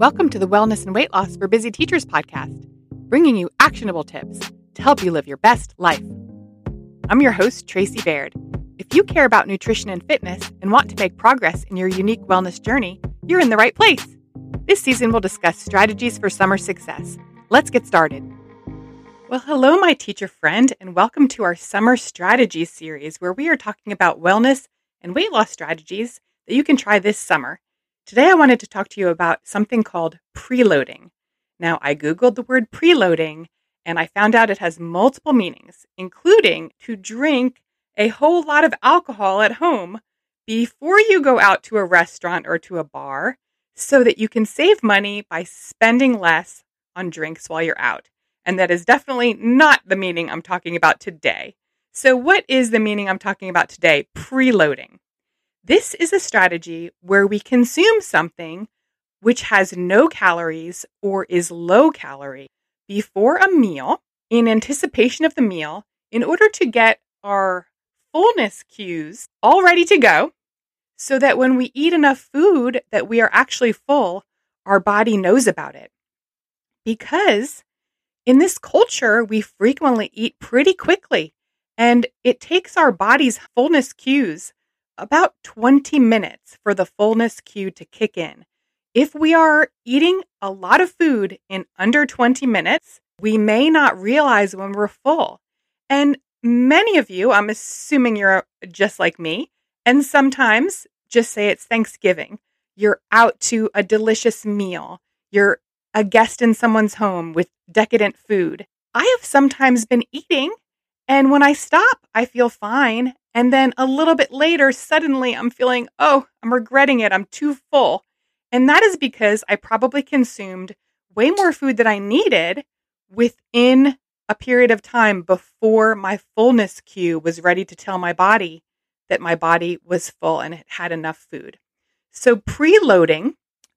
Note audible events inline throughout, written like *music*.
Welcome to the Wellness and Weight Loss for Busy Teachers podcast, bringing you actionable tips to help you live your best life. I'm your host, Tracy Baird. If you care about nutrition and fitness and want to make progress in your unique wellness journey, you're in the right place. This season, we'll discuss strategies for summer success. Let's get started. Well, hello, my teacher friend, and welcome to our Summer Strategies series, where we are talking about wellness and weight loss strategies that you can try this summer. Today, I wanted to talk to you about something called preloading. Now, I Googled the word preloading and I found out it has multiple meanings, including to drink a whole lot of alcohol at home before you go out to a restaurant or to a bar so that you can save money by spending less on drinks while you're out. And that is definitely not the meaning I'm talking about today. So, what is the meaning I'm talking about today? Preloading. This is a strategy where we consume something which has no calories or is low calorie before a meal in anticipation of the meal in order to get our fullness cues all ready to go so that when we eat enough food that we are actually full, our body knows about it. Because in this culture, we frequently eat pretty quickly and it takes our body's fullness cues about 20 minutes for the fullness cue to kick in. If we are eating a lot of food in under 20 minutes, we may not realize when we're full. And many of you, I'm assuming you're just like me, and sometimes just say it's Thanksgiving. You're out to a delicious meal. You're a guest in someone's home with decadent food. I have sometimes been eating, and when I stop, I feel fine and then a little bit later, suddenly I'm feeling, oh, I'm regretting it. I'm too full. And that is because I probably consumed way more food than I needed within a period of time before my fullness cue was ready to tell my body that my body was full and it had enough food. So, preloading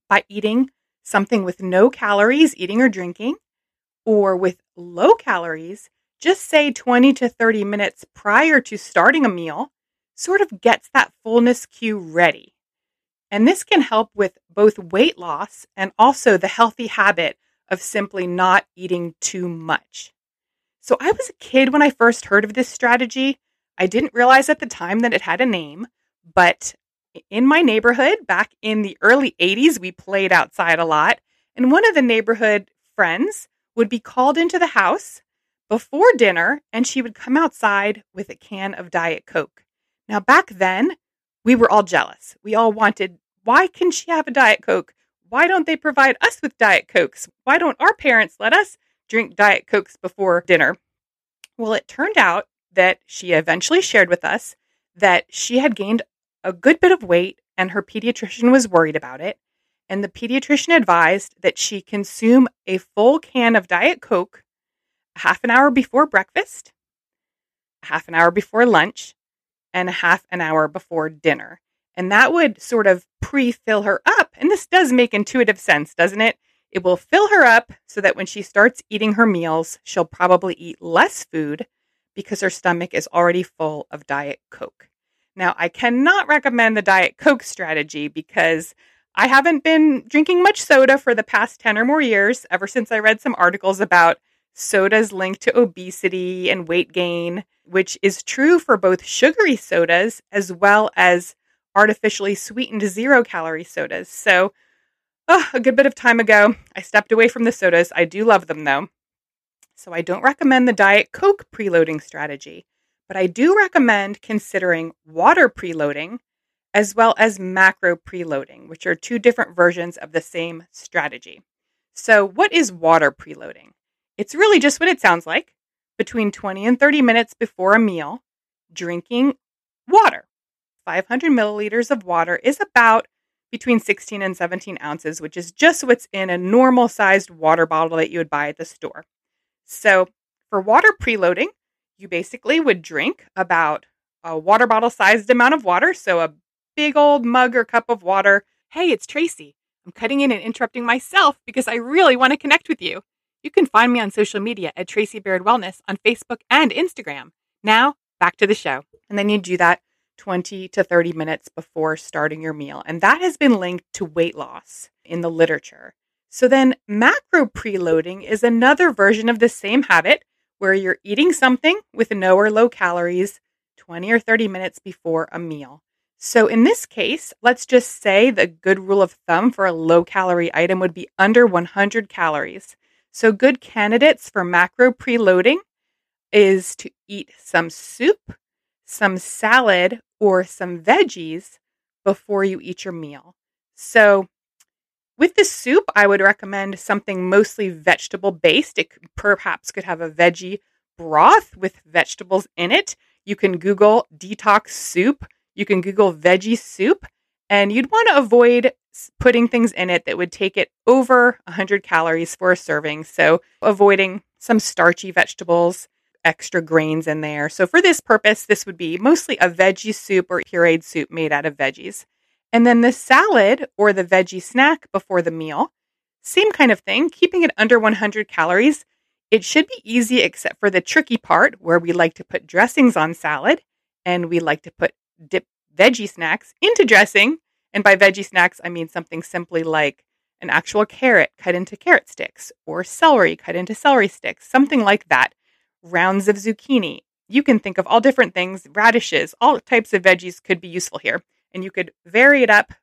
by eating something with no calories, eating or drinking, or with low calories, just say 20 to 30 minutes prior to starting a meal sort of gets that fullness cue ready. And this can help with both weight loss and also the healthy habit of simply not eating too much. So I was a kid when I first heard of this strategy. I didn't realize at the time that it had a name, but in my neighborhood back in the early 80s, we played outside a lot. And one of the neighborhood friends would be called into the house before dinner and she would come outside with a can of Diet Coke. Now, back then, we were all jealous. We all wanted, why can she have a Diet Coke? Why don't they provide us with Diet Cokes? Why don't our parents let us drink Diet Cokes before dinner? Well, it turned out that she eventually shared with us that she had gained a good bit of weight and her pediatrician was worried about it. And the pediatrician advised that she consume a full can of Diet Coke half an hour before breakfast, half an hour before lunch, and a half an hour before dinner. And that would sort of pre fill her up. And this does make intuitive sense, doesn't it? It will fill her up so that when she starts eating her meals, she'll probably eat less food because her stomach is already full of Diet Coke. Now, I cannot recommend the Diet Coke strategy because I haven't been drinking much soda for the past 10 or more years, ever since I read some articles about sodas linked to obesity and weight gain, which is true for both sugary sodas as well as artificially sweetened zero calorie sodas. So, oh, a good bit of time ago, I stepped away from the sodas. I do love them though. So, I don't recommend the Diet Coke preloading strategy, but I do recommend considering water preloading as well as macro preloading, which are two different versions of the same strategy. So, what is water preloading? It's really just what it sounds like between 20 and 30 minutes before a meal, drinking water. 500 milliliters of water is about between 16 and 17 ounces, which is just what's in a normal sized water bottle that you would buy at the store. So, for water preloading, you basically would drink about a water bottle sized amount of water. So, a big old mug or cup of water. Hey, it's Tracy. I'm cutting in and interrupting myself because I really want to connect with you. You can find me on social media at Tracy Baird Wellness on Facebook and Instagram. Now, back to the show. And then you do that 20 to 30 minutes before starting your meal. And that has been linked to weight loss in the literature. So then macro preloading is another version of the same habit where you're eating something with no or low calories 20 or 30 minutes before a meal. So in this case, let's just say the good rule of thumb for a low calorie item would be under 100 calories. So good candidates for macro preloading is to eat some soup, some salad, or some veggies before you eat your meal. So with the soup, I would recommend something mostly vegetable based. It perhaps could have a veggie broth with vegetables in it. You can Google detox soup. You can Google veggie soup, and you'd want to avoid putting things in it that would take it over 100 calories for a serving. So, avoiding some starchy vegetables, extra grains in there. So, for this purpose, this would be mostly a veggie soup or pureed soup made out of veggies. And then the salad or the veggie snack before the meal, same kind of thing, keeping it under 100 calories. It should be easy except for the tricky part where we like to put dressings on salad and we like to put dip veggie snacks into dressing. And by veggie snacks, I mean something simply like an actual carrot cut into carrot sticks or celery cut into celery sticks, something like that. Rounds of zucchini. You can think of all different things, radishes, all types of veggies could be useful here. And you could vary it up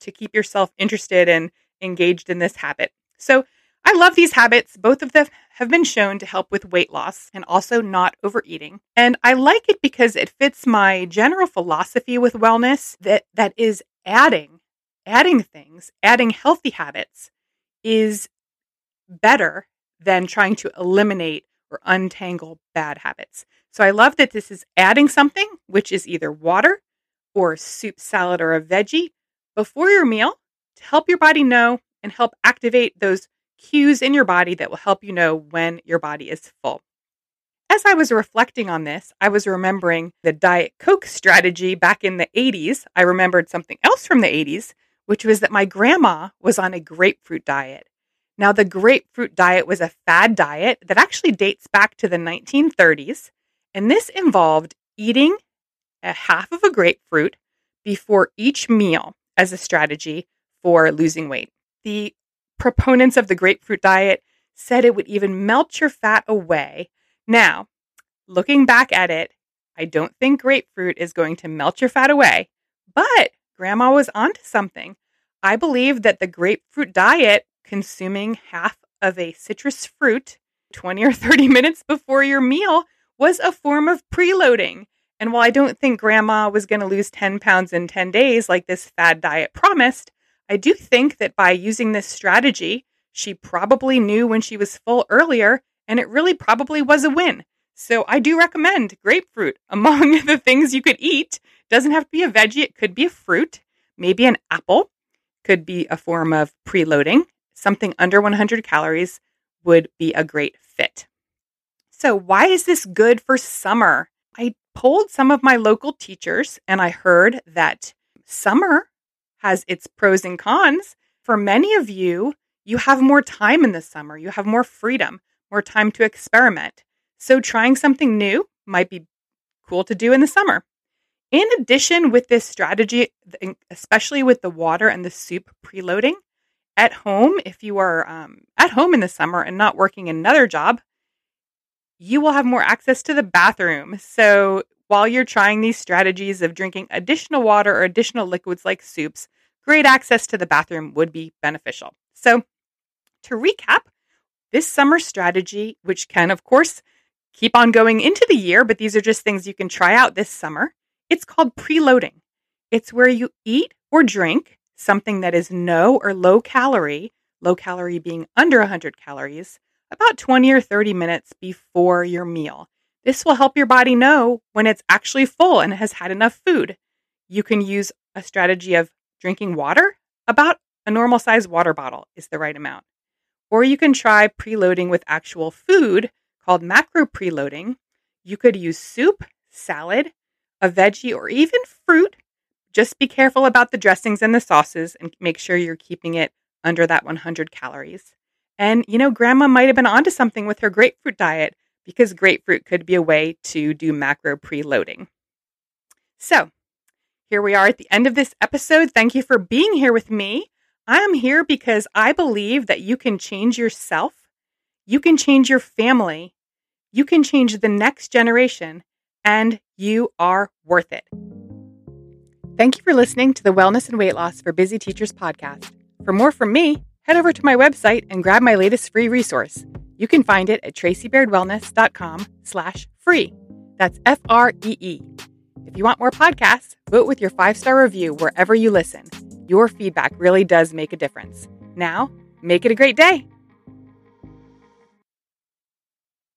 to keep yourself interested and engaged in this habit. So I love these habits. Both of them have been shown to help with weight loss and also not overeating. And I like it because it fits my general philosophy with wellness that that is adding adding things, adding healthy habits is better than trying to eliminate or untangle bad habits. So I love that this is adding something which is either water or soup, salad or a veggie before your meal to help your body know and help activate those cues in your body that will help you know when your body is full. As I was reflecting on this, I was remembering the Diet Coke strategy back in the 80s. I remembered something else from the 80s, which was that my grandma was on a grapefruit diet. Now, the grapefruit diet was a fad diet that actually dates back to the 1930s, and this involved eating a half of a grapefruit before each meal as a strategy for losing weight. The proponents of the grapefruit diet said it would even melt your fat away. Now, looking back at it, I don't think grapefruit is going to melt your fat away, but grandma was onto something. I believe that the grapefruit diet, consuming half of a citrus fruit 20 or 30 *laughs* minutes before your meal, was a form of preloading. And while I don't think grandma was going to lose 10 pounds in 10 days like this fad diet promised, I do think that by using this strategy, she probably knew when she was full earlier, and it really probably was a win. So I do recommend grapefruit *laughs* among the things you could eat. Doesn't have to be a veggie, it could be a fruit, maybe an apple, could be a form of preloading. Something under 100 calories would be a great fit. So, why is this good for summer? I polled some of my local teachers and I heard that summer has its pros and cons. For many of you, you have more time in the summer, you have more freedom, more time to experiment. So, trying something new might be cool to do in the summer. In addition, with this strategy, especially with the water and the soup preloading at home, if you are um, at home in the summer and not working another job, you will have more access to the bathroom. So while you're trying these strategies of drinking additional water or additional liquids like soups, great access to the bathroom would be beneficial. So to recap, this summer strategy, which can, of course, keep on going into the year, but these are just things you can try out this summer. It's called preloading. It's where you eat or drink something that is no or low calorie, low calorie being under 100 calories, about 20 or 30 minutes before your meal. This will help your body know when it's actually full and has had enough food. You can use a strategy of drinking water, about a normal size water bottle is the right amount. Or you can try preloading with actual food called macro preloading. You could use soup, salad, a veggie, or even fruit. Just be careful about the dressings and the sauces and make sure you're keeping it under that 100 calories. And, you know, grandma might have been onto something with her grapefruit diet because grapefruit could be a way to do macro preloading. So, here we are at the end of this episode. Thank you for being here with me. I'm here because I believe that you can change yourself, you can change your family, you can change the next generation, and you are worth it. Thank you for listening to the Wellness and Weight Loss for Busy Teachers podcast. For more from me, head over to my website and grab my latest free resource. You can find it at tracybairdwellness.com slash free. That's F-R-E-E. If you want more podcasts, vote with your five-star review wherever you listen. Your feedback really does make a difference. Now, make it a great day.